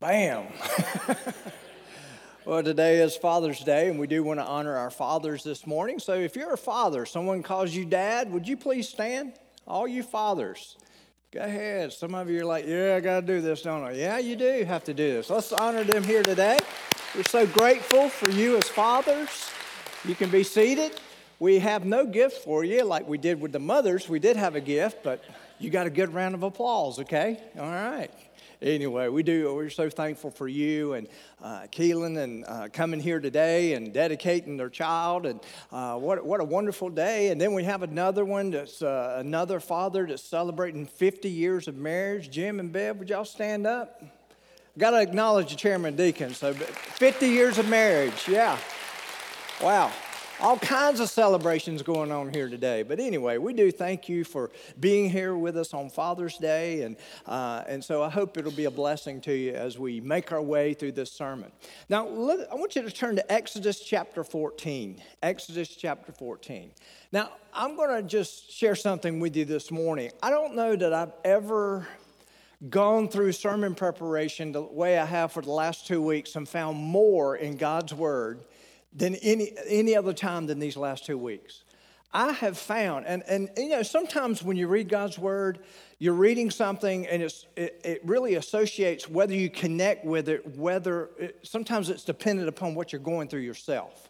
Bam. well, today is Father's Day, and we do want to honor our fathers this morning. So if you're a father, someone calls you dad, would you please stand? All you fathers. Go ahead. Some of you are like, yeah, I got to do this, don't I? Yeah, you do have to do this. Let's honor them here today. We're so grateful for you as fathers. You can be seated. We have no gift for you like we did with the mothers. We did have a gift, but you got a good round of applause, okay? All right anyway, we do. We're so thankful for you and uh, Keelan and uh, coming here today and dedicating their child. And uh, what what a wonderful day! And then we have another one that's uh, another father that's celebrating 50 years of marriage. Jim and Bev, would y'all stand up? Got to acknowledge the chairman deacon. So 50 years of marriage, yeah. Wow all kinds of celebrations going on here today. But anyway, we do thank you for being here with us on Father's Day. And, uh, and so I hope it'll be a blessing to you as we make our way through this sermon. Now, I want you to turn to Exodus chapter 14. Exodus chapter 14. Now, I'm going to just share something with you this morning. I don't know that I've ever gone through sermon preparation the way I have for the last two weeks and found more in God's Word than any, any other time than these last two weeks. I have found, and, and you know, sometimes when you read God's word, you're reading something and it's, it, it really associates whether you connect with it, whether it, sometimes it's dependent upon what you're going through yourself.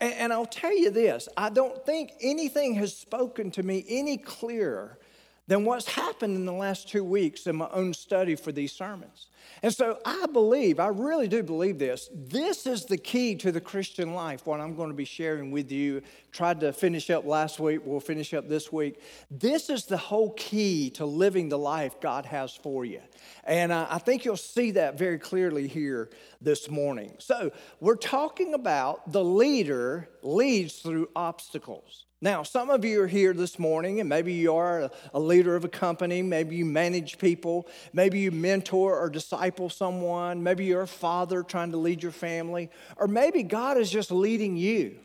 And, and I'll tell you this I don't think anything has spoken to me any clearer than what's happened in the last two weeks in my own study for these sermons. And so I believe, I really do believe this. This is the key to the Christian life, what I'm going to be sharing with you. Tried to finish up last week, we'll finish up this week. This is the whole key to living the life God has for you. And I think you'll see that very clearly here this morning. So, we're talking about the leader leads through obstacles. Now, some of you are here this morning, and maybe you are a leader of a company, maybe you manage people, maybe you mentor or disciple someone, maybe you're a father trying to lead your family, or maybe God is just leading you.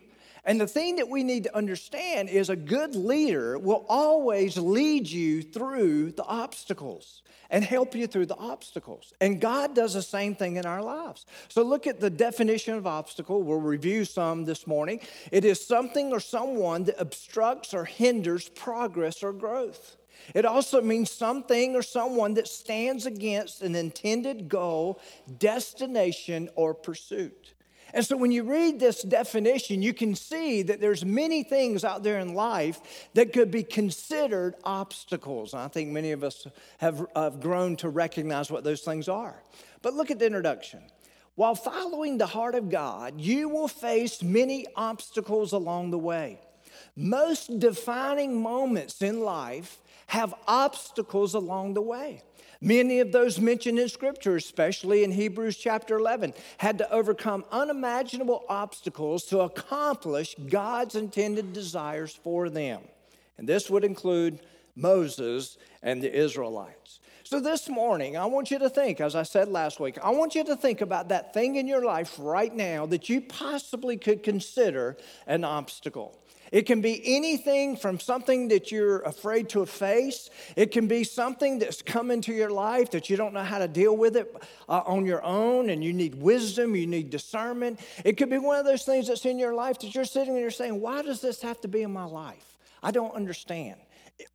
And the thing that we need to understand is a good leader will always lead you through the obstacles and help you through the obstacles. And God does the same thing in our lives. So look at the definition of obstacle. We'll review some this morning. It is something or someone that obstructs or hinders progress or growth. It also means something or someone that stands against an intended goal, destination, or pursuit. And so when you read this definition, you can see that there's many things out there in life that could be considered obstacles. And I think many of us have, have grown to recognize what those things are. But look at the introduction. While following the heart of God, you will face many obstacles along the way. Most defining moments in life have obstacles along the way. Many of those mentioned in Scripture, especially in Hebrews chapter 11, had to overcome unimaginable obstacles to accomplish God's intended desires for them. And this would include Moses and the Israelites. So, this morning, I want you to think, as I said last week, I want you to think about that thing in your life right now that you possibly could consider an obstacle. It can be anything from something that you're afraid to face. It can be something that's come into your life that you don't know how to deal with it uh, on your own and you need wisdom, you need discernment. It could be one of those things that's in your life that you're sitting there saying, Why does this have to be in my life? I don't understand.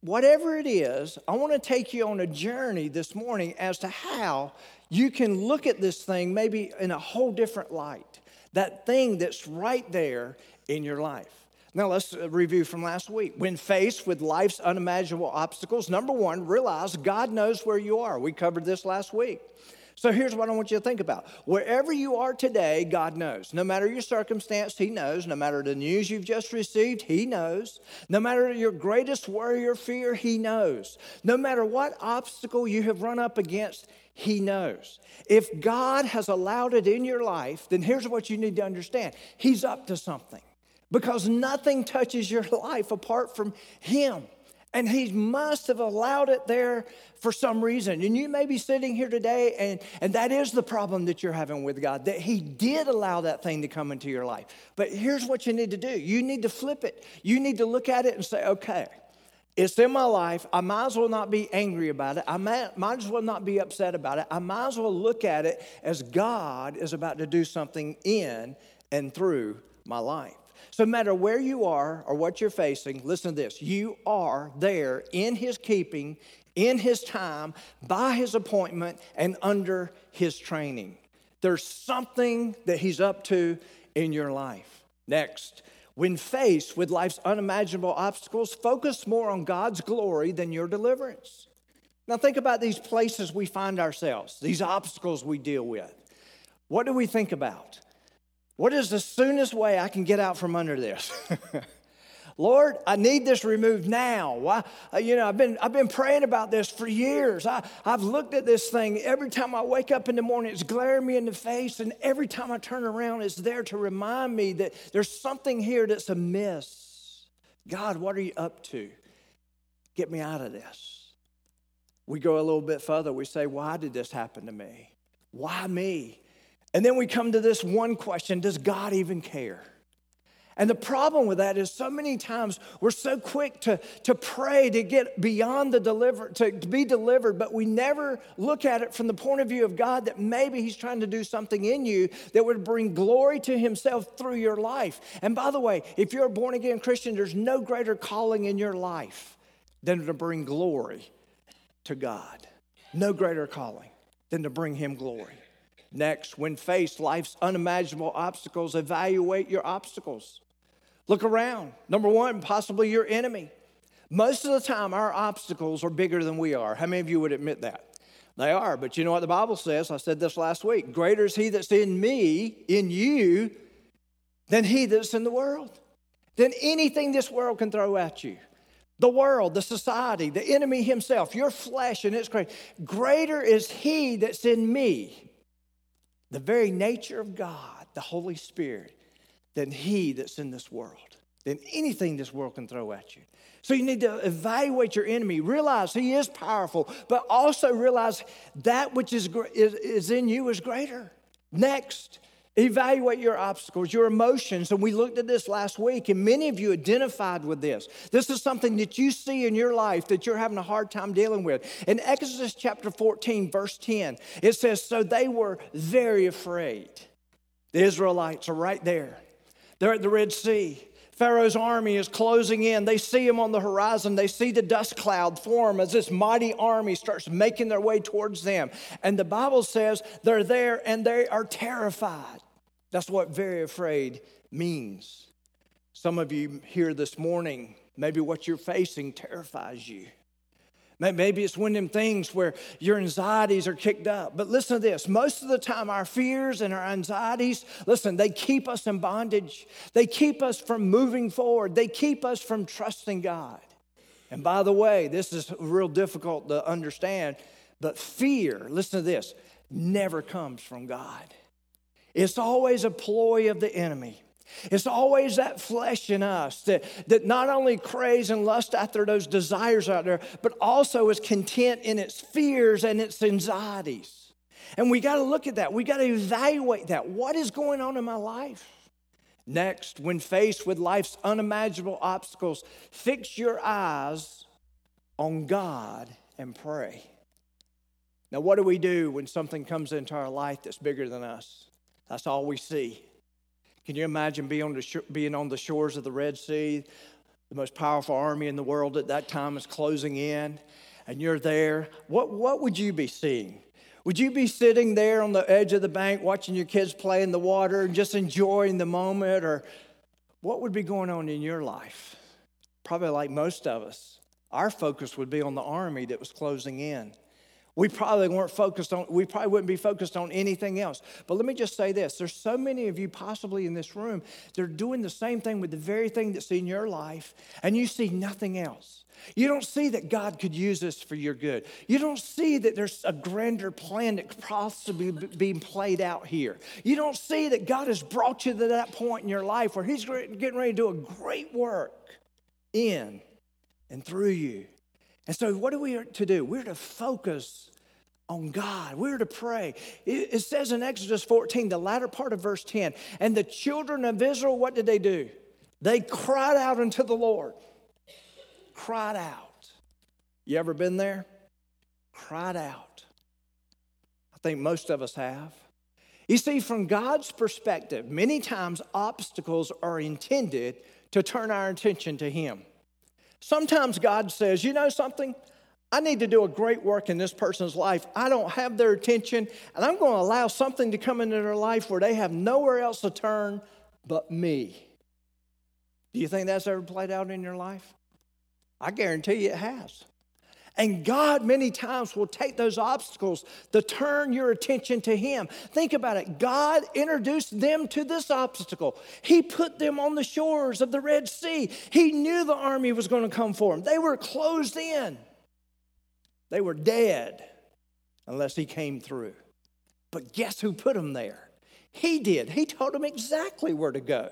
Whatever it is, I want to take you on a journey this morning as to how you can look at this thing maybe in a whole different light. That thing that's right there in your life. Now, let's uh, review from last week. When faced with life's unimaginable obstacles, number one, realize God knows where you are. We covered this last week. So here's what I want you to think about. Wherever you are today, God knows. No matter your circumstance, He knows. No matter the news you've just received, He knows. No matter your greatest worry or fear, He knows. No matter what obstacle you have run up against, He knows. If God has allowed it in your life, then here's what you need to understand He's up to something because nothing touches your life apart from Him. And He must have allowed it there for some reason. And you may be sitting here today, and, and that is the problem that you're having with God, that He did allow that thing to come into your life. But here's what you need to do you need to flip it. You need to look at it and say, okay, It's in my life. I might as well not be angry about it. I might, might as well not be upset about it. I might as well look at it as God is about to do something in and through my life. So, no matter where you are or what you're facing, listen to this you are there in His keeping, in His time, by His appointment, and under His training. There's something that He's up to in your life. Next, when faced with life's unimaginable obstacles, focus more on God's glory than your deliverance. Now, think about these places we find ourselves, these obstacles we deal with. What do we think about? What is the soonest way I can get out from under this? Lord, I need this removed now. Why? Uh, you know, I've been, I've been praying about this for years. I, I've looked at this thing. Every time I wake up in the morning, it's glaring me in the face. And every time I turn around, it's there to remind me that there's something here that's amiss. God, what are you up to? Get me out of this. We go a little bit further. We say, Why did this happen to me? Why me? And then we come to this one question Does God even care? And the problem with that is so many times we're so quick to, to pray to get beyond the deliver, to, be delivered, but we never look at it from the point of view of God that maybe He's trying to do something in you that would bring glory to Himself through your life. And by the way, if you're a born again Christian, there's no greater calling in your life than to bring glory to God. No greater calling than to bring Him glory. Next, when faced life's unimaginable obstacles, evaluate your obstacles. Look around. Number one, possibly your enemy. Most of the time, our obstacles are bigger than we are. How many of you would admit that? They are, but you know what the Bible says? I said this last week. Greater is he that's in me, in you, than he that's in the world, than anything this world can throw at you. The world, the society, the enemy himself, your flesh, and it's great. Greater is he that's in me, the very nature of God, the Holy Spirit, than he that's in this world, than anything this world can throw at you. So you need to evaluate your enemy, realize he is powerful, but also realize that which is, is, is in you is greater. Next, Evaluate your obstacles, your emotions. And we looked at this last week, and many of you identified with this. This is something that you see in your life that you're having a hard time dealing with. In Exodus chapter 14, verse 10, it says, So they were very afraid. The Israelites are right there. They're at the Red Sea. Pharaoh's army is closing in. They see him on the horizon. They see the dust cloud form as this mighty army starts making their way towards them. And the Bible says they're there and they are terrified. That's what very afraid means. Some of you here this morning, maybe what you're facing terrifies you. Maybe it's one of them things where your anxieties are kicked up. But listen to this most of the time, our fears and our anxieties, listen, they keep us in bondage. They keep us from moving forward. They keep us from trusting God. And by the way, this is real difficult to understand, but fear, listen to this, never comes from God. It's always a ploy of the enemy. It's always that flesh in us that, that not only craves and lusts after those desires out there, but also is content in its fears and its anxieties. And we got to look at that. We got to evaluate that. What is going on in my life? Next, when faced with life's unimaginable obstacles, fix your eyes on God and pray. Now, what do we do when something comes into our life that's bigger than us? That's all we see. Can you imagine being on, the sh- being on the shores of the Red Sea? The most powerful army in the world at that time is closing in, and you're there. What, what would you be seeing? Would you be sitting there on the edge of the bank watching your kids play in the water and just enjoying the moment? Or what would be going on in your life? Probably like most of us, our focus would be on the army that was closing in. We probably weren't focused on, we probably wouldn't be focused on anything else. But let me just say this there's so many of you possibly in this room, they're doing the same thing with the very thing that's in your life, and you see nothing else. You don't see that God could use this for your good. You don't see that there's a grander plan that could possibly be played out here. You don't see that God has brought you to that point in your life where He's getting ready to do a great work in and through you. And so, what are we to do? We're to focus on God. We're to pray. It says in Exodus 14, the latter part of verse 10, and the children of Israel, what did they do? They cried out unto the Lord. Cried out. You ever been there? Cried out. I think most of us have. You see, from God's perspective, many times obstacles are intended to turn our attention to Him. Sometimes God says, You know something? I need to do a great work in this person's life. I don't have their attention, and I'm going to allow something to come into their life where they have nowhere else to turn but me. Do you think that's ever played out in your life? I guarantee you it has. And God, many times, will take those obstacles to turn your attention to Him. Think about it. God introduced them to this obstacle. He put them on the shores of the Red Sea. He knew the army was going to come for them. They were closed in, they were dead unless He came through. But guess who put them there? He did. He told them exactly where to go.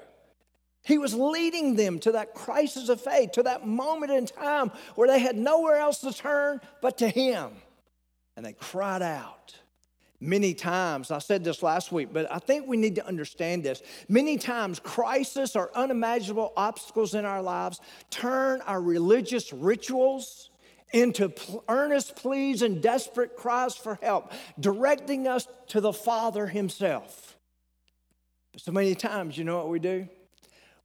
He was leading them to that crisis of faith, to that moment in time where they had nowhere else to turn but to Him. And they cried out. Many times, I said this last week, but I think we need to understand this. Many times, crisis or unimaginable obstacles in our lives turn our religious rituals into earnest pleas and desperate cries for help, directing us to the Father Himself. But so many times, you know what we do?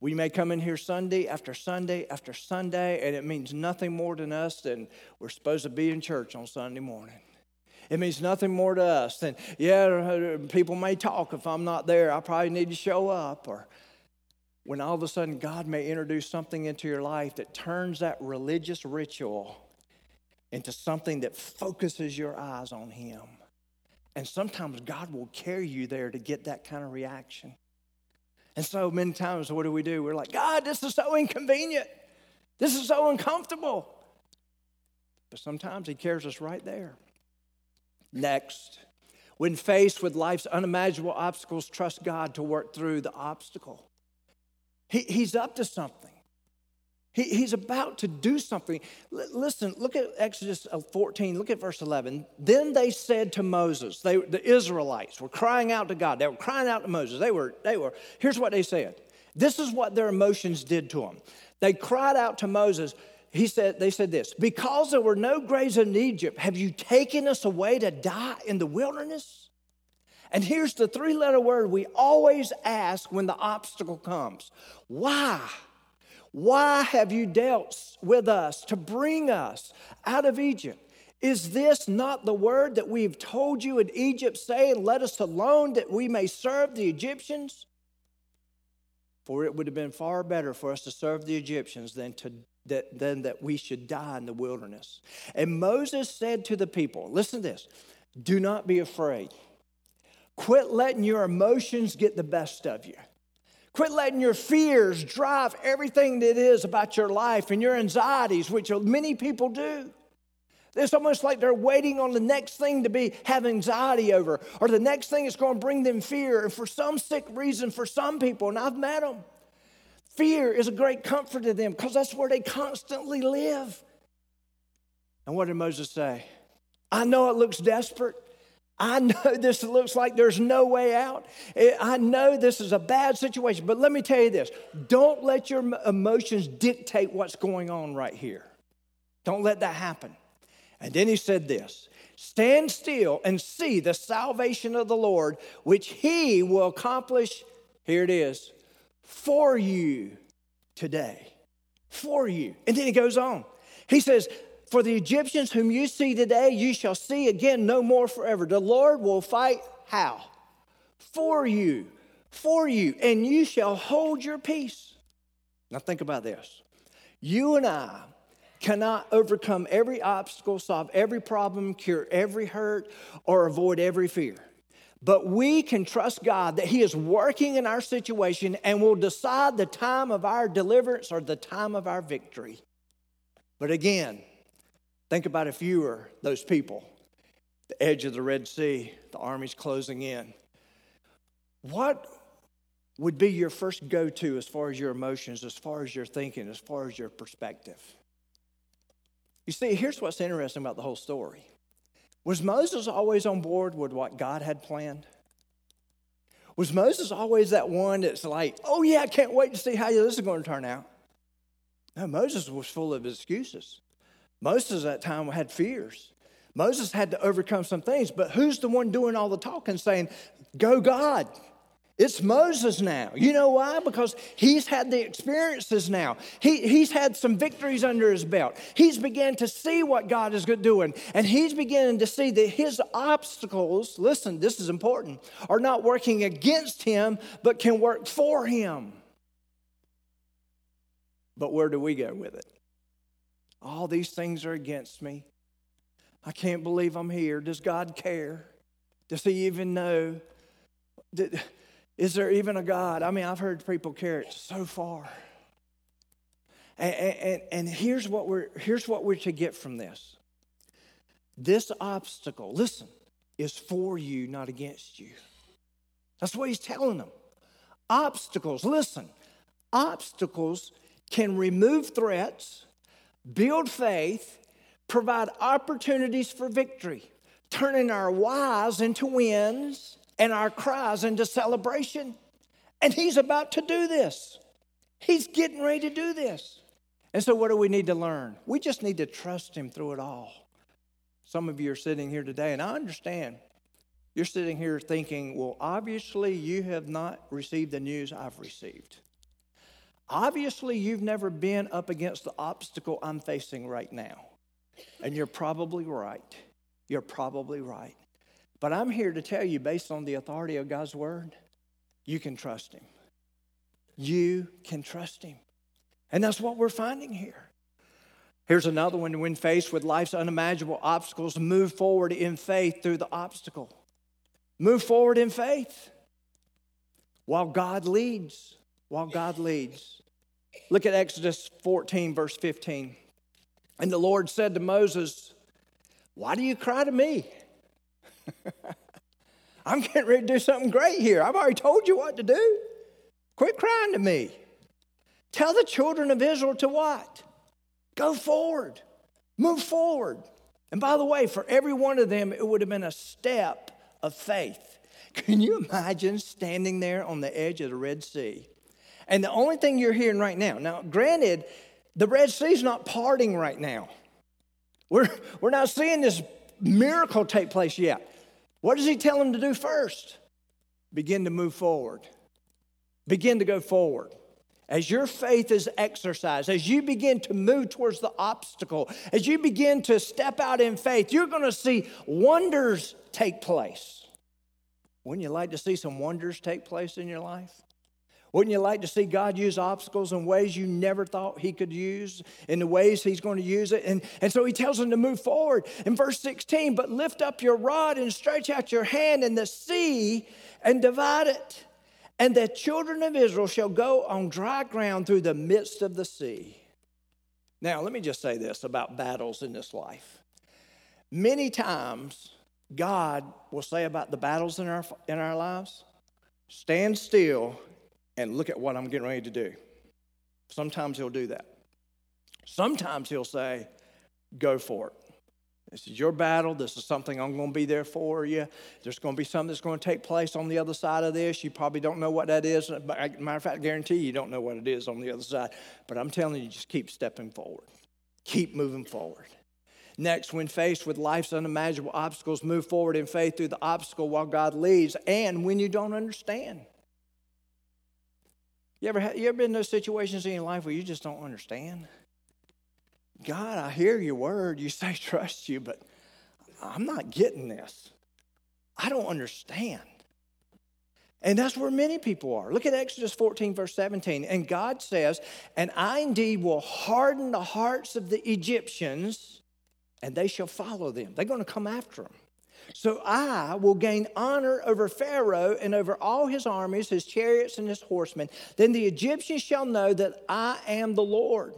We may come in here Sunday after Sunday after Sunday, and it means nothing more to us than we're supposed to be in church on Sunday morning. It means nothing more to us than, yeah, people may talk if I'm not there. I probably need to show up. Or when all of a sudden God may introduce something into your life that turns that religious ritual into something that focuses your eyes on Him. And sometimes God will carry you there to get that kind of reaction. And so many times, what do we do? We're like, God, this is so inconvenient. This is so uncomfortable. But sometimes He carries us right there. Next, when faced with life's unimaginable obstacles, trust God to work through the obstacle. He, he's up to something. He, he's about to do something. L- listen, look at Exodus uh, 14, look at verse 11. Then they said to Moses, they, the Israelites were crying out to God. They were crying out to Moses. They were, they were, here's what they said. This is what their emotions did to them. They cried out to Moses. He said, they said this, because there were no graves in Egypt, have you taken us away to die in the wilderness? And here's the three letter word we always ask when the obstacle comes why? Why have you dealt with us to bring us out of Egypt? Is this not the word that we've told you in Egypt, saying, Let us alone that we may serve the Egyptians? For it would have been far better for us to serve the Egyptians than, to, that, than that we should die in the wilderness. And Moses said to the people, Listen to this, do not be afraid. Quit letting your emotions get the best of you. Quit letting your fears drive everything that is about your life and your anxieties, which many people do. It's almost like they're waiting on the next thing to be have anxiety over, or the next thing is going to bring them fear. And for some sick reason, for some people, and I've met them, fear is a great comfort to them because that's where they constantly live. And what did Moses say? I know it looks desperate. I know this looks like there's no way out. Eh, I know this is a bad situation, but let me tell you this don't let your emotions dictate what's going on right here. Don't let that happen. And then he said this Stand still and see the salvation of the Lord, which he will accomplish. Here it is for you today. For you. And then he goes on. He says, for the Egyptians whom you see today, you shall see again no more forever. The Lord will fight how? For you, for you, and you shall hold your peace. Now think about this. You and I cannot overcome every obstacle, solve every problem, cure every hurt, or avoid every fear. But we can trust God that He is working in our situation and will decide the time of our deliverance or the time of our victory. But again, Think about if you were those people, the edge of the Red Sea, the army's closing in. What would be your first go to as far as your emotions, as far as your thinking, as far as your perspective? You see, here's what's interesting about the whole story. Was Moses always on board with what God had planned? Was Moses always that one that's like, oh, yeah, I can't wait to see how this is going to turn out? No, Moses was full of excuses. Moses at that time had fears. Moses had to overcome some things, but who's the one doing all the talking saying, Go God? It's Moses now. You know why? Because he's had the experiences now. He, he's had some victories under his belt. He's began to see what God is doing. And he's beginning to see that his obstacles, listen, this is important, are not working against him, but can work for him. But where do we go with it? All these things are against me. I can't believe I'm here. Does God care? Does he even know? Is there even a God? I mean, I've heard people carry it so far. And, and, and here's, what we're, here's what we're to get from this this obstacle, listen, is for you, not against you. That's what he's telling them. Obstacles, listen, obstacles can remove threats, build faith, provide opportunities for victory, turning our whys into wins and our cries into celebration. And he's about to do this. He's getting ready to do this. And so, what do we need to learn? We just need to trust him through it all. Some of you are sitting here today, and I understand. You're sitting here thinking, well, obviously, you have not received the news I've received. Obviously, you've never been up against the obstacle I'm facing right now. And you're probably right. You're probably right. But I'm here to tell you, based on the authority of God's word, you can trust Him. You can trust Him. And that's what we're finding here. Here's another one when faced with life's unimaginable obstacles, move forward in faith through the obstacle. Move forward in faith while God leads. While God leads. Look at Exodus 14, verse 15. And the Lord said to Moses, Why do you cry to me? I'm getting ready to do something great here. I've already told you what to do. Quit crying to me. Tell the children of Israel to what? Go forward, move forward. And by the way, for every one of them, it would have been a step of faith. Can you imagine standing there on the edge of the Red Sea? And the only thing you're hearing right now, now, granted, the Red Sea's not parting right now. We're, we're not seeing this miracle take place yet. What does he tell them to do first? Begin to move forward. Begin to go forward. As your faith is exercised, as you begin to move towards the obstacle, as you begin to step out in faith, you're going to see wonders take place. Wouldn't you like to see some wonders take place in your life? Wouldn't you like to see God use obstacles in ways you never thought He could use, in the ways He's going to use it? And, and so He tells them to move forward. In verse 16, but lift up your rod and stretch out your hand in the sea and divide it. And the children of Israel shall go on dry ground through the midst of the sea. Now, let me just say this about battles in this life. Many times, God will say about the battles in our, in our lives, stand still and look at what I'm getting ready to do. Sometimes he'll do that. Sometimes he'll say, go for it. This is your battle. This is something I'm going to be there for you. There's going to be something that's going to take place on the other side of this. You probably don't know what that is. Matter of fact, I guarantee you don't know what it is on the other side. But I'm telling you, just keep stepping forward. Keep moving forward. Next, when faced with life's unimaginable obstacles, move forward in faith through the obstacle while God leads and when you don't understand. You ever, you ever been in those situations in your life where you just don't understand? God, I hear your word. You say trust you, but I'm not getting this. I don't understand. And that's where many people are. Look at Exodus 14, verse 17. And God says, And I indeed will harden the hearts of the Egyptians, and they shall follow them. They're going to come after them. So I will gain honor over Pharaoh and over all his armies, his chariots, and his horsemen. Then the Egyptians shall know that I am the Lord.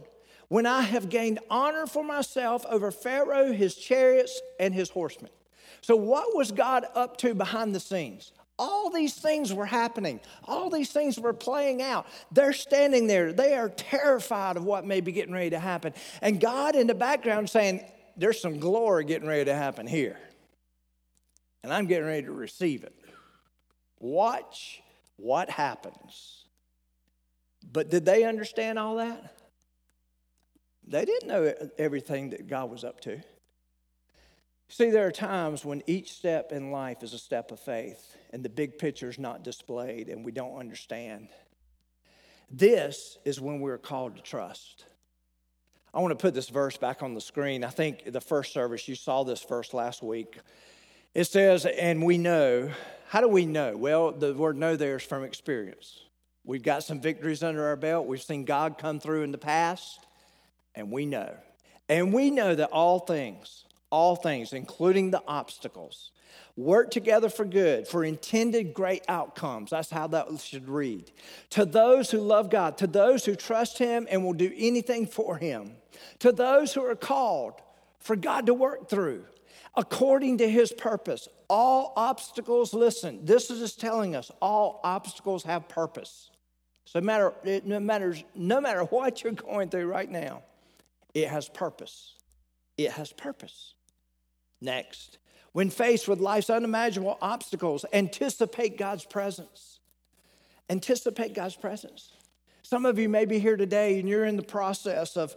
When I have gained honor for myself over Pharaoh, his chariots, and his horsemen. So, what was God up to behind the scenes? All these things were happening. All these things were playing out. They're standing there. They are terrified of what may be getting ready to happen. And God in the background saying, There's some glory getting ready to happen here and I'm getting ready to receive it. Watch what happens. But did they understand all that? They didn't know everything that God was up to. See, there are times when each step in life is a step of faith and the big picture is not displayed and we don't understand. This is when we're called to trust. I want to put this verse back on the screen. I think the first service, you saw this verse last week. It says, and we know. How do we know? Well, the word know there is from experience. We've got some victories under our belt. We've seen God come through in the past, and we know. And we know that all things, all things, including the obstacles, work together for good, for intended great outcomes. That's how that should read. To those who love God, to those who trust Him and will do anything for Him, to those who are called for God to work through according to His purpose. All obstacles, listen, this is just telling us all obstacles have purpose. So no matter, no, matters, no matter what you're going through right now, it has purpose. It has purpose. Next, when faced with life's unimaginable obstacles, anticipate God's presence. Anticipate God's presence. Some of you may be here today and you're in the process of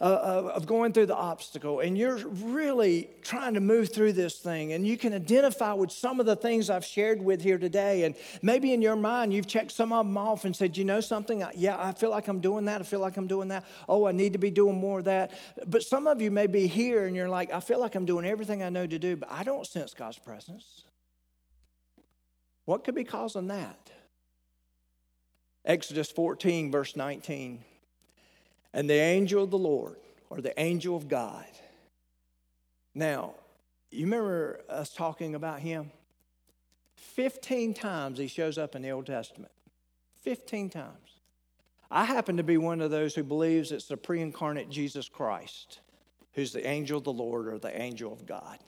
uh, of going through the obstacle and you're really trying to move through this thing and you can identify with some of the things I've shared with here today and maybe in your mind you've checked some of them off and said you know something? Yeah I feel like I'm doing that I feel like I'm doing that. Oh I need to be doing more of that. But some of you may be here and you're like I feel like I'm doing everything I know to do but I don't sense God's presence. What could be causing that? Exodus 14 verse 19 and the angel of the Lord, or the angel of God. Now, you remember us talking about him? 15 times he shows up in the Old Testament. 15 times. I happen to be one of those who believes it's the pre incarnate Jesus Christ who's the angel of the Lord or the angel of God.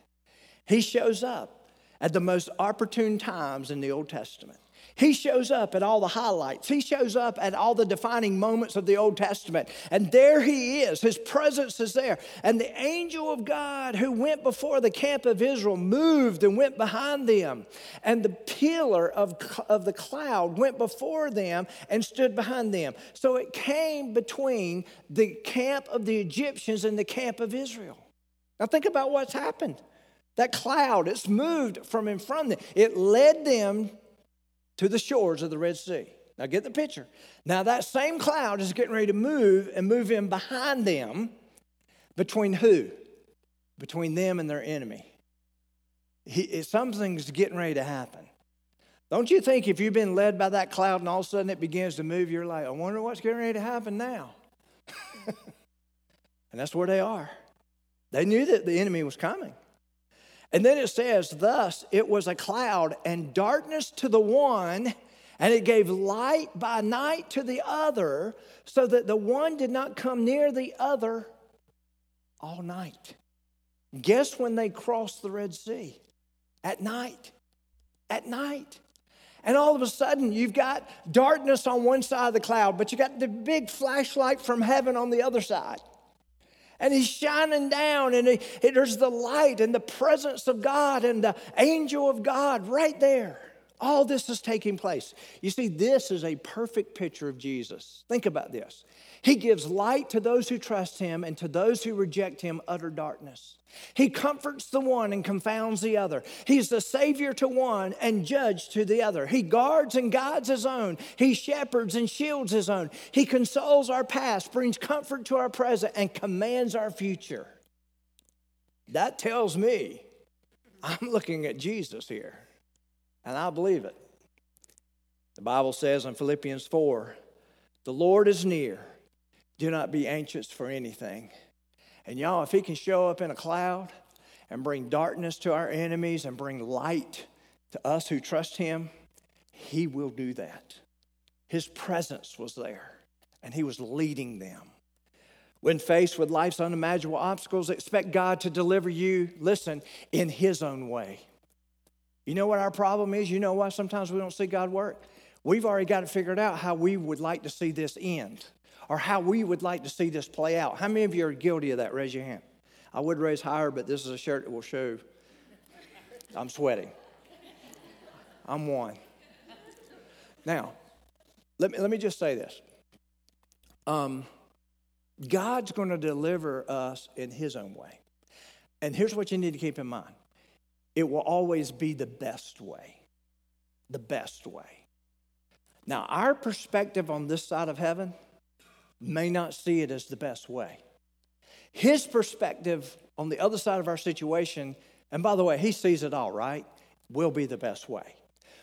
He shows up at the most opportune times in the Old Testament. He shows up at all the highlights. He shows up at all the defining moments of the Old Testament. And there he is. His presence is there. And the angel of God who went before the camp of Israel moved and went behind them. And the pillar of, of the cloud went before them and stood behind them. So it came between the camp of the Egyptians and the camp of Israel. Now think about what's happened. That cloud, it's moved from in front of them. It led them to the shores of the Red Sea. Now get the picture. Now that same cloud is getting ready to move and move in behind them between who? Between them and their enemy. He, something's getting ready to happen. Don't you think if you've been led by that cloud and all of a sudden it begins to move, you're like, I wonder what's getting ready to happen now? and that's where they are. They knew that the enemy was coming. And then it says, Thus it was a cloud and darkness to the one, and it gave light by night to the other, so that the one did not come near the other all night. Guess when they crossed the Red Sea? At night. At night. And all of a sudden, you've got darkness on one side of the cloud, but you got the big flashlight from heaven on the other side and he's shining down, and he, there's the light and the presence of God and the angel of God right there. All this is taking place. You see, this is a perfect picture of Jesus. Think about this. He gives light to those who trust him, and to those who reject him, utter darkness. He comforts the one and confounds the other. He's the Savior to one and judge to the other. He guards and guides his own. He shepherds and shields his own. He consoles our past, brings comfort to our present, and commands our future. That tells me I'm looking at Jesus here, and I believe it. The Bible says in Philippians 4 the Lord is near. Do not be anxious for anything. And y'all, if He can show up in a cloud and bring darkness to our enemies and bring light to us who trust Him, He will do that. His presence was there and He was leading them. When faced with life's unimaginable obstacles, expect God to deliver you, listen, in His own way. You know what our problem is? You know why sometimes we don't see God work? We've already got it figured out how we would like to see this end or how we would like to see this play out. How many of you are guilty of that? Raise your hand. I would raise higher, but this is a shirt that will show I'm sweating. I'm one. Now, let me, let me just say this. Um, God's going to deliver us in His own way. And here's what you need to keep in mind it will always be the best way. The best way. Now, our perspective on this side of heaven may not see it as the best way. His perspective on the other side of our situation, and by the way, he sees it all, right? Will be the best way.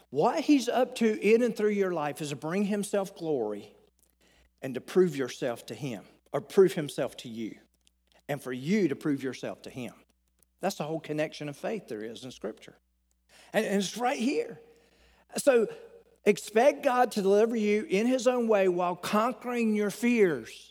What he's up to in and through your life is to bring himself glory and to prove yourself to him, or prove himself to you, and for you to prove yourself to him. That's the whole connection of faith there is in Scripture. And, it's right here. So expect God to deliver you in his own way while conquering your fears.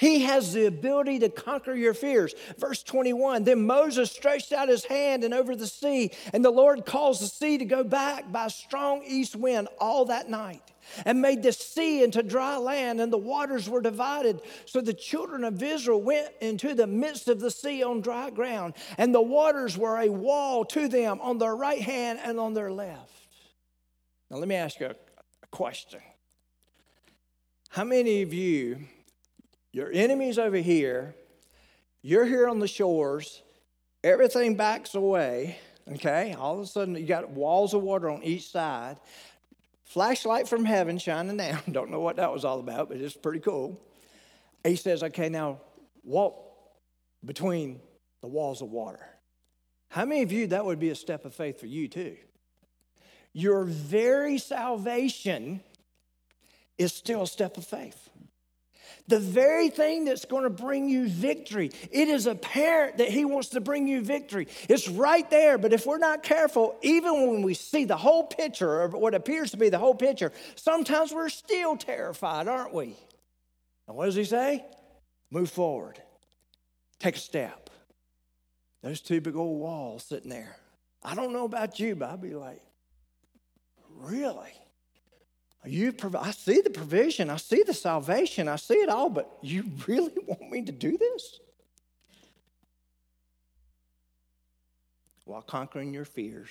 He has the ability to conquer your fears. Verse 21 Then Moses stretched out his hand and over the sea, and the Lord caused the sea to go back by a strong east wind all that night, and made the sea into dry land, and the waters were divided. So the children of Israel went into the midst of the sea on dry ground, and the waters were a wall to them on their right hand and on their left. Now, let me ask you a question. How many of you your enemy's over here. You're here on the shores. Everything backs away. Okay? All of a sudden, you got walls of water on each side. Flashlight from heaven shining down. Don't know what that was all about, but it's pretty cool. He says, okay, now walk between the walls of water. How many of you, that would be a step of faith for you too? Your very salvation is still a step of faith the very thing that's going to bring you victory. It is apparent that He wants to bring you victory. It's right there, but if we're not careful, even when we see the whole picture, or what appears to be the whole picture, sometimes we're still terrified, aren't we? And what does He say? Move forward, take a step. Those two big old walls sitting there. I don't know about you, but I'd be like, really? You prov- I see the provision, I see the salvation, I see it all, but you really want me to do this? While conquering your fears.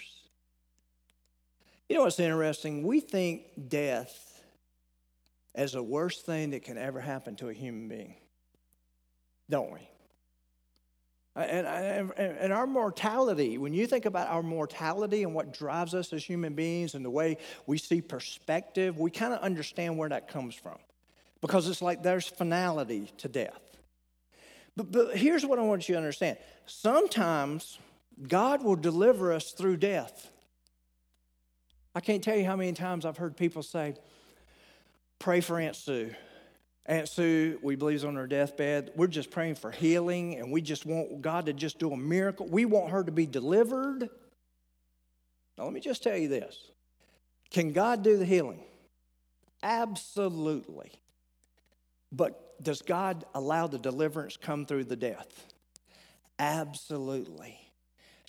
You know what's interesting? We think death as the worst thing that can ever happen to a human being, don't we? Uh, uh, and, and, and, our mortality, when you think about our mortality and what drives us as human beings and the way we see perspective, we kind of understand where that comes from. Because it's like there's finality to death. But, but here's what I want you to understand sometimes God will deliver us through death. I can't tell you how many times I've heard people say, Pray for Aunt Sue. Aunt Sue, we believe, is on her deathbed. We're just praying for healing and we just want God to just do a miracle. We want her to be delivered. Now, let me just tell you this Can God do the healing? Absolutely. But does God allow the deliverance come through the death? Absolutely.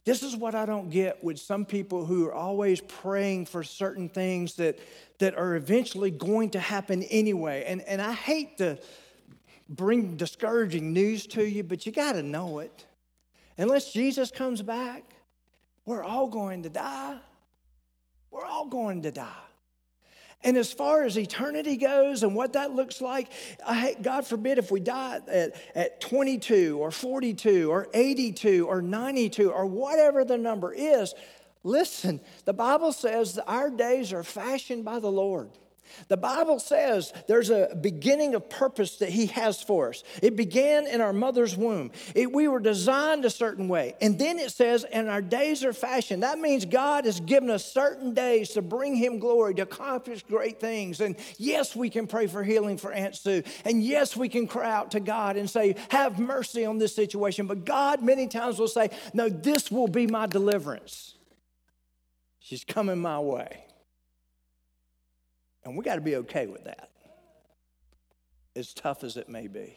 This is what I don't get with some people who are always praying for certain things that, that are eventually going to happen anyway. And, and I hate to bring discouraging news to you, but you got to know it. Unless Jesus comes back, we're all going to die. We're all going to die. And as far as eternity goes and what that looks like, I, God forbid if we die at, at 22 or 42 or 82 or 92 or whatever the number is, listen, the Bible says that our days are fashioned by the Lord. The Bible says there's a beginning of purpose that He has for us. It began in our mother's womb. It, we were designed a certain way. And then it says, and our days are fashioned. That means God has given us certain days to bring Him glory, to accomplish great things. And yes, we can pray for healing for Aunt Sue. And yes, we can cry out to God and say, have mercy on this situation. But God many times will say, no, this will be my deliverance. She's coming my way. And we got to be okay with that, as tough as it may be.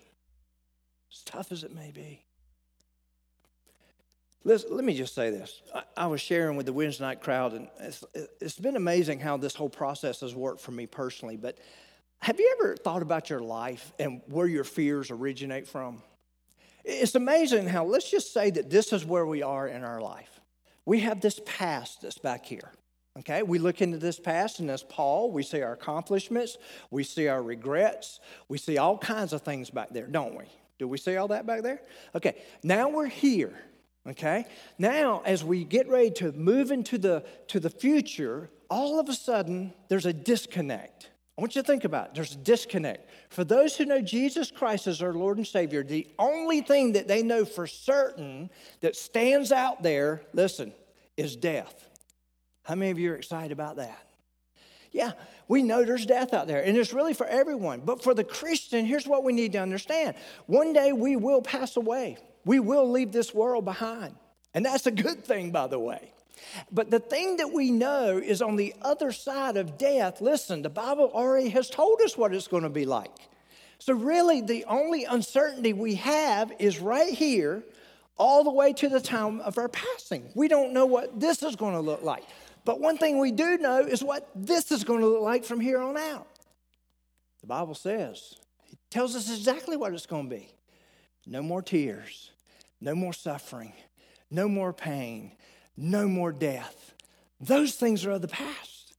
As tough as it may be. Listen, let me just say this. I, I, was sharing with the Wednesday night crowd, and it's, it's been amazing how this whole process has worked for me personally. But have you ever thought about your life and where your fears originate from? It's amazing how, let's just say that this is where we are in our life. We have this past that's back here. Okay, we look into this past, and as Paul, we see our accomplishments, we see our regrets, we see all kinds of things back there, don't we? Do we see all that back there? Okay, now we're here. Okay, now as we get ready to move into the to the future, all of a sudden there's a disconnect. I want you to think about it. There's a disconnect. For those who know Jesus Christ as our Lord and Savior, the only thing that they know for certain that stands out there, listen, is death. How many of you are excited about that? Yeah, we know there's death out there, and it's really for everyone. But for the Christian, here's what we need to understand one day we will pass away, we will leave this world behind. And that's a good thing, by the way. But the thing that we know is on the other side of death, listen, the Bible already has told us what it's going to be like. So, really, the only uncertainty we have is right here, all the way to the time of our passing. We don't know what this is going to look like. But one thing we do know is what this is going to look like from here on out. The Bible says, it tells us exactly what it's going to be no more tears, no more suffering, no more pain, no more death. Those things are of the past.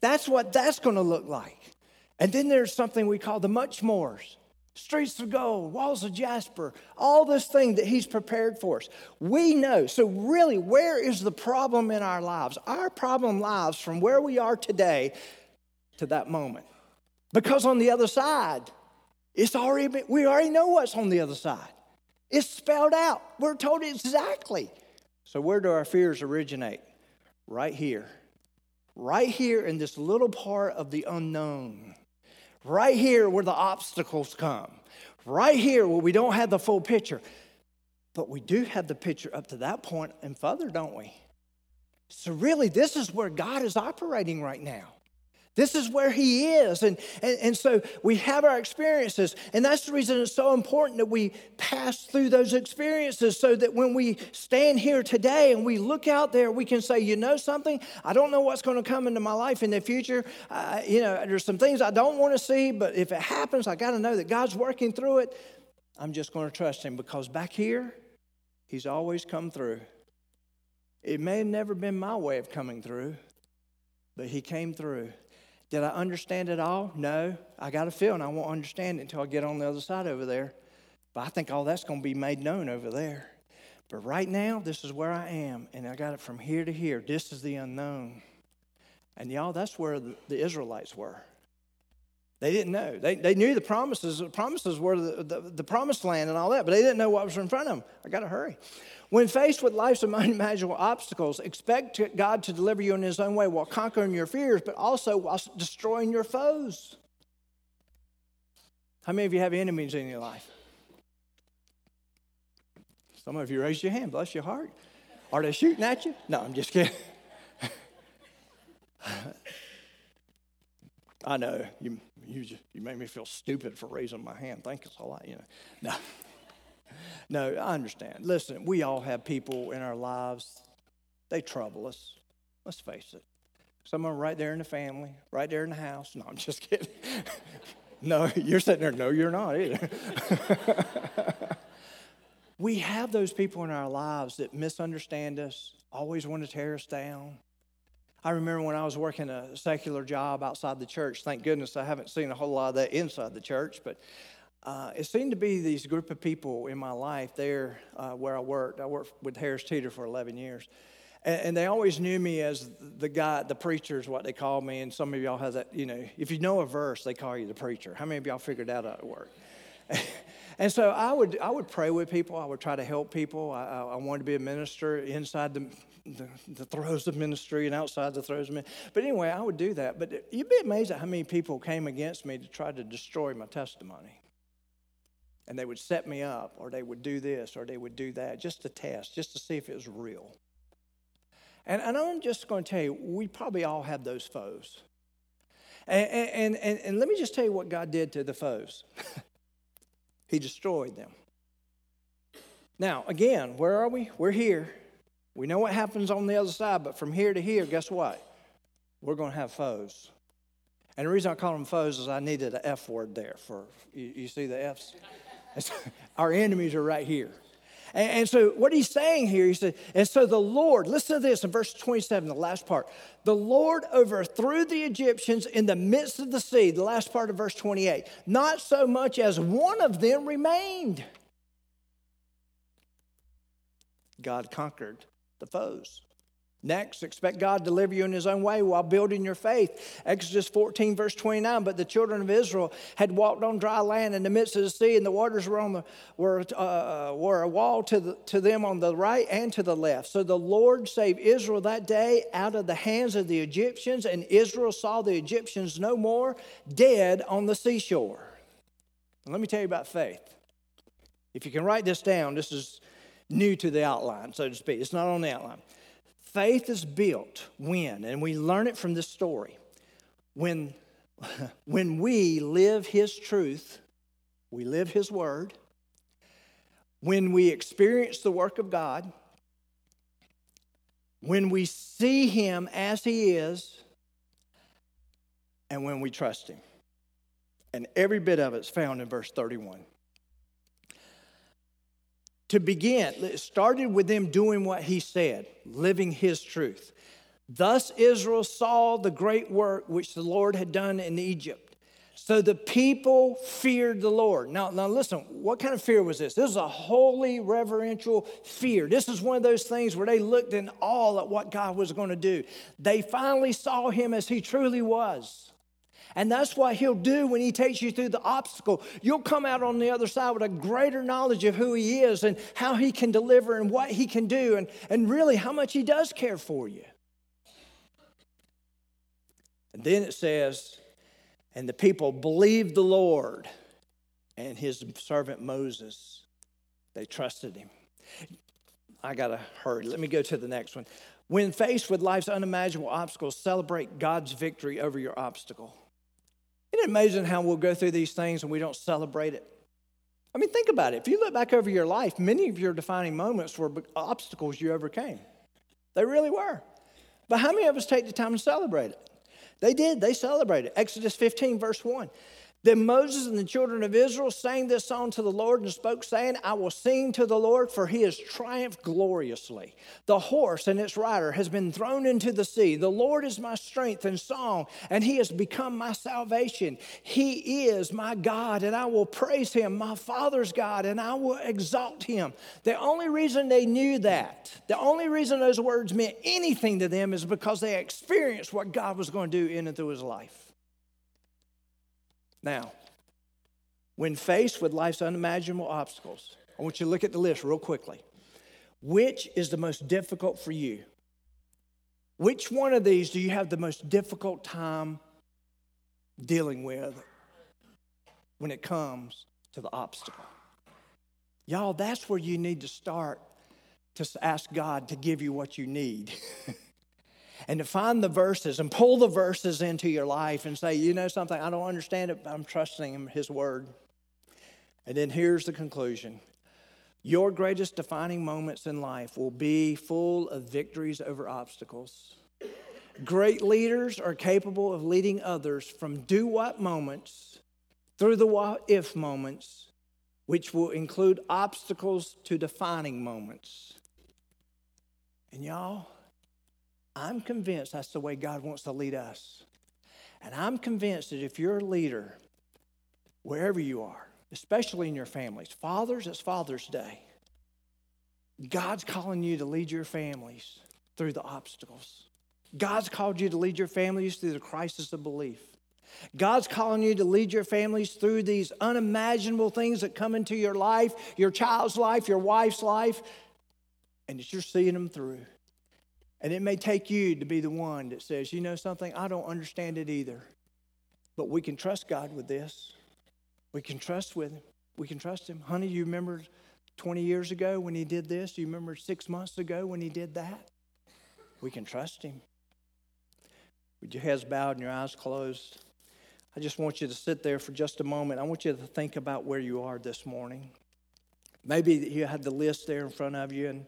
That's what that's going to look like. And then there's something we call the much mores streets of gold, walls of jasper, all this thing that he's prepared for us. We know. So, really, where is the problem in our lives? Our problem lies from where we are today to that moment. Because on the other side, it's already been, we already know what's on the other side. It's spelled out. We're told exactly. So, where do our fears originate? Right here. Right here in this little part of the unknown. Right here where the obstacles come. Right here where we don't have the full picture. But we do have the picture up to that point and further, don't we? So, really, this is where God is operating right now. This is where He is. And, and, and so we have our experiences. And that's the reason it's so important that we pass through those experiences so that when we stand here today and we look out there, we can say, you know something? I don't know what's going to come into my life in the future. Uh, you know, there's some things I don't want to see, but if it happens, I got to know that God's working through it. I'm just going to trust Him because back here, He's always come through. It may have never been my way of coming through, but He came through. Did I understand it all? No. I got a feeling I won't understand it until I get on the other side over there. But I think all that's going to be made known over there. But right now, this is where I am, and I got it from here to here. This is the unknown. And y'all, that's where the, Israelites were. They didn't know. They, they knew the promises. The promises were the, the, the promised land and all that, but they didn't know what was in front of them. I got to hurry. When faced with life's unimaginable obstacles, expect God to deliver you in His own way while conquering your fears, but also while destroying your foes. How many of you have enemies in your life? Some of you raise your hand, bless your heart. Are they shooting at you? No, I'm just kidding. I know you, you, just, you make me feel stupid for raising my hand. Thank you a lot. You know, no. No, I understand. Listen, we all have people in our lives, they trouble us. Let's face it. Some of them right there in the family, right there in the house. No, I'm just kidding. no, you're sitting there, no, you're not either. we have those people in our lives that misunderstand us, always want to tear us down. I remember when I was working a secular job outside the church. Thank goodness I haven't seen a whole lot of that inside the church, but uh, it seemed to be these group of people in my life there uh, where I worked. I worked with Harris Teeter for 11 years. And, they always knew me as the guy, the preacher is what they called me. And some of y'all have that, you know, if you know a verse, they call you the preacher. How many of y'all figured that out at work? and so I would, I would pray with people. I would try to help people. I, I wanted to be a minister inside the, the, the, throes of ministry and outside the throes of ministry. But anyway, I would do that. But you'd be amazed at how many people came against me to try to destroy my testimony and they would set me up, or they would do this, or they would do that, just to test, just to see if it was real. And, and I'm just going to tell you, we probably all have those foes. And, and, and, and let me just tell you what God did to the foes He destroyed them. Now, again, where are we? We're here. We know what happens on the other side, but from here to here, guess what? We're going to have foes. And the reason I call them foes is I needed an F word there for, you, you see the F's? Our enemies are right here. And, and, so, what he's saying here, he said, and so the Lord, listen to this in verse 27, the last part. The Lord overthrew the Egyptians in the midst of the sea, the last part of verse 28. Not so much as one of them remained. God conquered the foes. Next, expect God to deliver you in his own way while building your faith. Exodus 14, verse 29. But the children of Israel had walked on dry land in the midst of the sea, and the waters were, on the, were, uh, were a wall to, the, to them on the right and to the left. So the Lord saved Israel that day out of the hands of the Egyptians, and Israel saw the Egyptians no more, dead on the seashore. And let me tell you about faith. If you can write this down, this is new to the outline, so to speak. It's not on the outline. Faith is built when, and we learn it from this story, when, when we live His truth, we live His word, when we experience the work of God, when we see Him as He is, and when we trust Him. And every bit of it's found in verse 31 to begin, it started with them doing what he said, living his truth. Thus Israel saw the great work which the Lord had done in Egypt. So the people feared the Lord. Now, now listen, what kind of fear was this? This is a holy, reverential fear. This is one of those things where they looked in awe at what God was going to do. They finally saw him as he truly was. And that's what he'll do when he takes you through the obstacle. You'll come out on the other side with a greater knowledge of who he is and how he can deliver and what he can do and, and really how much he does care for you. And then it says, and the people believed the Lord and his servant Moses. They trusted him. I got to hurry. Let me go to the next one. When faced with life's unimaginable obstacles, celebrate God's victory over your obstacle. It amazing how we'll go through these things and we don't celebrate it? I mean, think about it. If you look back over your life, many of your defining moments were obstacles you overcame. They really were. But how many of us take the time to celebrate it? They did. They celebrated. Exodus 15, verse 1. Then Moses and the children of Israel sang this song to the Lord and spoke, saying, I will sing to the Lord, for he has triumphed gloriously. The horse and its rider has been thrown into the sea. The Lord is my strength and song, and he has become my salvation. He is my God, and I will praise him, my Father's God, and I will exalt him. The only reason they knew that, the only reason those words meant anything to them is because they experienced what God was going to do in and through his life. Now, when faced with life's unimaginable obstacles, I want you to look at the list real quickly. Which is the most difficult for you? Which one of these do you have the most difficult time dealing with when it comes to the obstacle? Y'all, that's where you need to start to ask God to give you what you need. and to find the verses and pull the verses into your life and say, you know something, I don't understand it, but I'm trusting him, his word. And then here's the conclusion your greatest defining moments in life will be full of victories over obstacles. Great leaders are capable of leading others from do what moments through the what if moments, which will include obstacles to defining moments. And y'all, I'm convinced that's the way God wants to lead us. And I'm convinced that if you're a leader, wherever you are, especially in your families, fathers, it's Father's Day. God's calling you to lead your families through the obstacles. God's called you to lead your families through the crisis of belief. God's calling you to lead your families through these unimaginable things that come into your life, your child's life, your wife's life, and that you're seeing them through. And it may take you to be the one that says, you know something, I don't understand it either. But we can trust God with this. We can trust with him. We can trust him. Honey, you remember 20 years ago when he did this? You remember six months ago when he did that? We can trust him. With your heads bowed and your eyes closed, I just want you to sit there for just a moment. I want you to think about where you are this morning. Maybe you had the list there in front of you and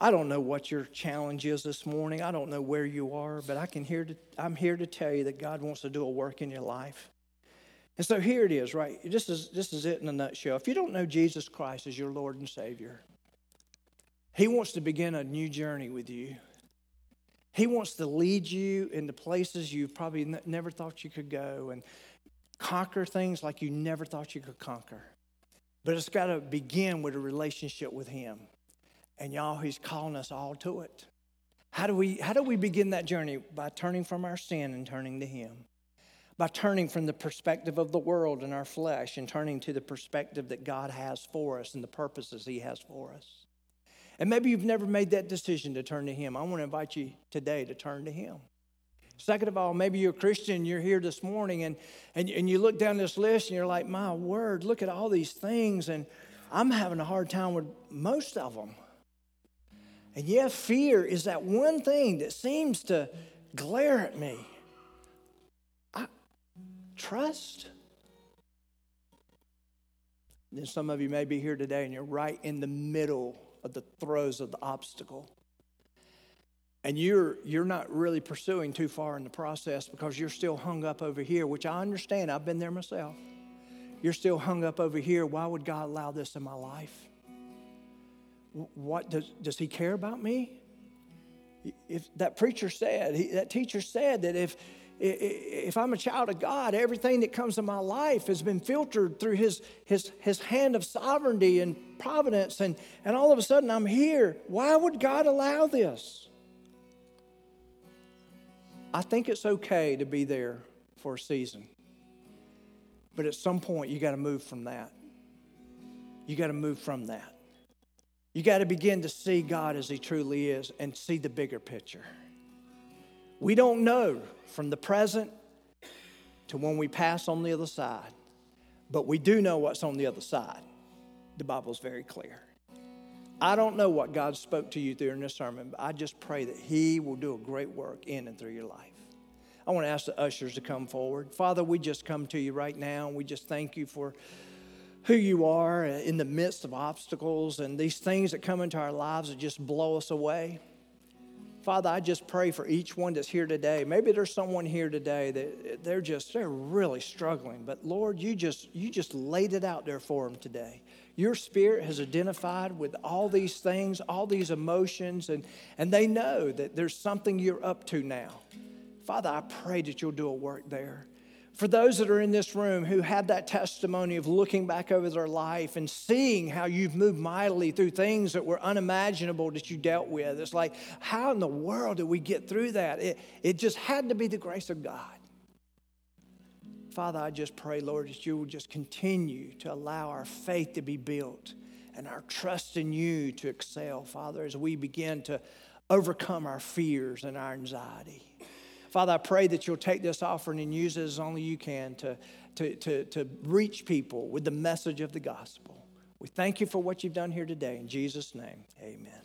I don't know what your challenge is this morning. I don't know where you are, but I can hear to, I'm here to tell you that God wants to do a work in your life. And so here it is, right? This is, this is it in a nutshell. If you don't know Jesus Christ as your Lord and Savior, He wants to begin a new journey with you. He wants to lead you into places you probably n- never thought you could go and conquer things like you never thought you could conquer. But it's got to begin with a relationship with Him. And y'all, He's calling us all to it. How do we, how do we begin that journey? By turning from our sin and turning to Him. By turning from the perspective of the world and our flesh and turning to the perspective that God has for us and the purposes He has for us. And maybe you've never made that decision to turn to Him. I want to invite you today to turn to Him. Second of all, maybe you're a Christian, you're here this morning, and, and, and you look down this list and you're like, my word, look at all these things, and I'm having a hard time with most of them. And yet, fear is that one thing that seems to glare at me. I, trust. Then some of you may be here today and you're right in the middle of the throes of the obstacle. And you're, you're not really pursuing too far in the process because you're still hung up over here, which I understand. I've been there myself. You're still hung up over here. Why would God allow this in my life? What does, does he care about me? If that preacher said, he, that teacher said that if, if I'm a child of God, everything that comes in my life has been filtered through his, his, his hand of sovereignty and providence, and, and all of a sudden I'm here. Why would God allow this? I think it's okay to be there for a season. But at some point, you got to move from that. You got to move from that. You got to begin to see God as He truly is and see the bigger picture. We don't know from the present to when we pass on the other side, but we do know what's on the other side. The Bible's very clear. I don't know what God spoke to you during this sermon, but I just pray that He will do a great work in and through your life. I want to ask the ushers to come forward. Father, we just come to you right now, and we just thank you for who you are in the midst of obstacles and these things that come into our lives that just blow us away. Father, I just pray for each one that's here today. Maybe there's someone here today that they're just they're really struggling, but Lord, you just you just laid it out there for them today. Your spirit has identified with all these things, all these emotions and and they know that there's something you're up to now. Father, I pray that you'll do a work there for those that are in this room who have that testimony of looking back over their life and seeing how you've moved mightily through things that were unimaginable that you dealt with, it's like, how in the world did we get through that? It, it just had to be the grace of God. Father, I just pray, Lord, that you will just continue to allow our faith to be built and our trust in you to excel, Father, as we begin to overcome our fears and our anxiety. Father, I pray that you'll take this offering and use it as only you can to, to, to, to reach people with the message of the gospel. We thank you for what you've done here today. In Jesus' name, amen.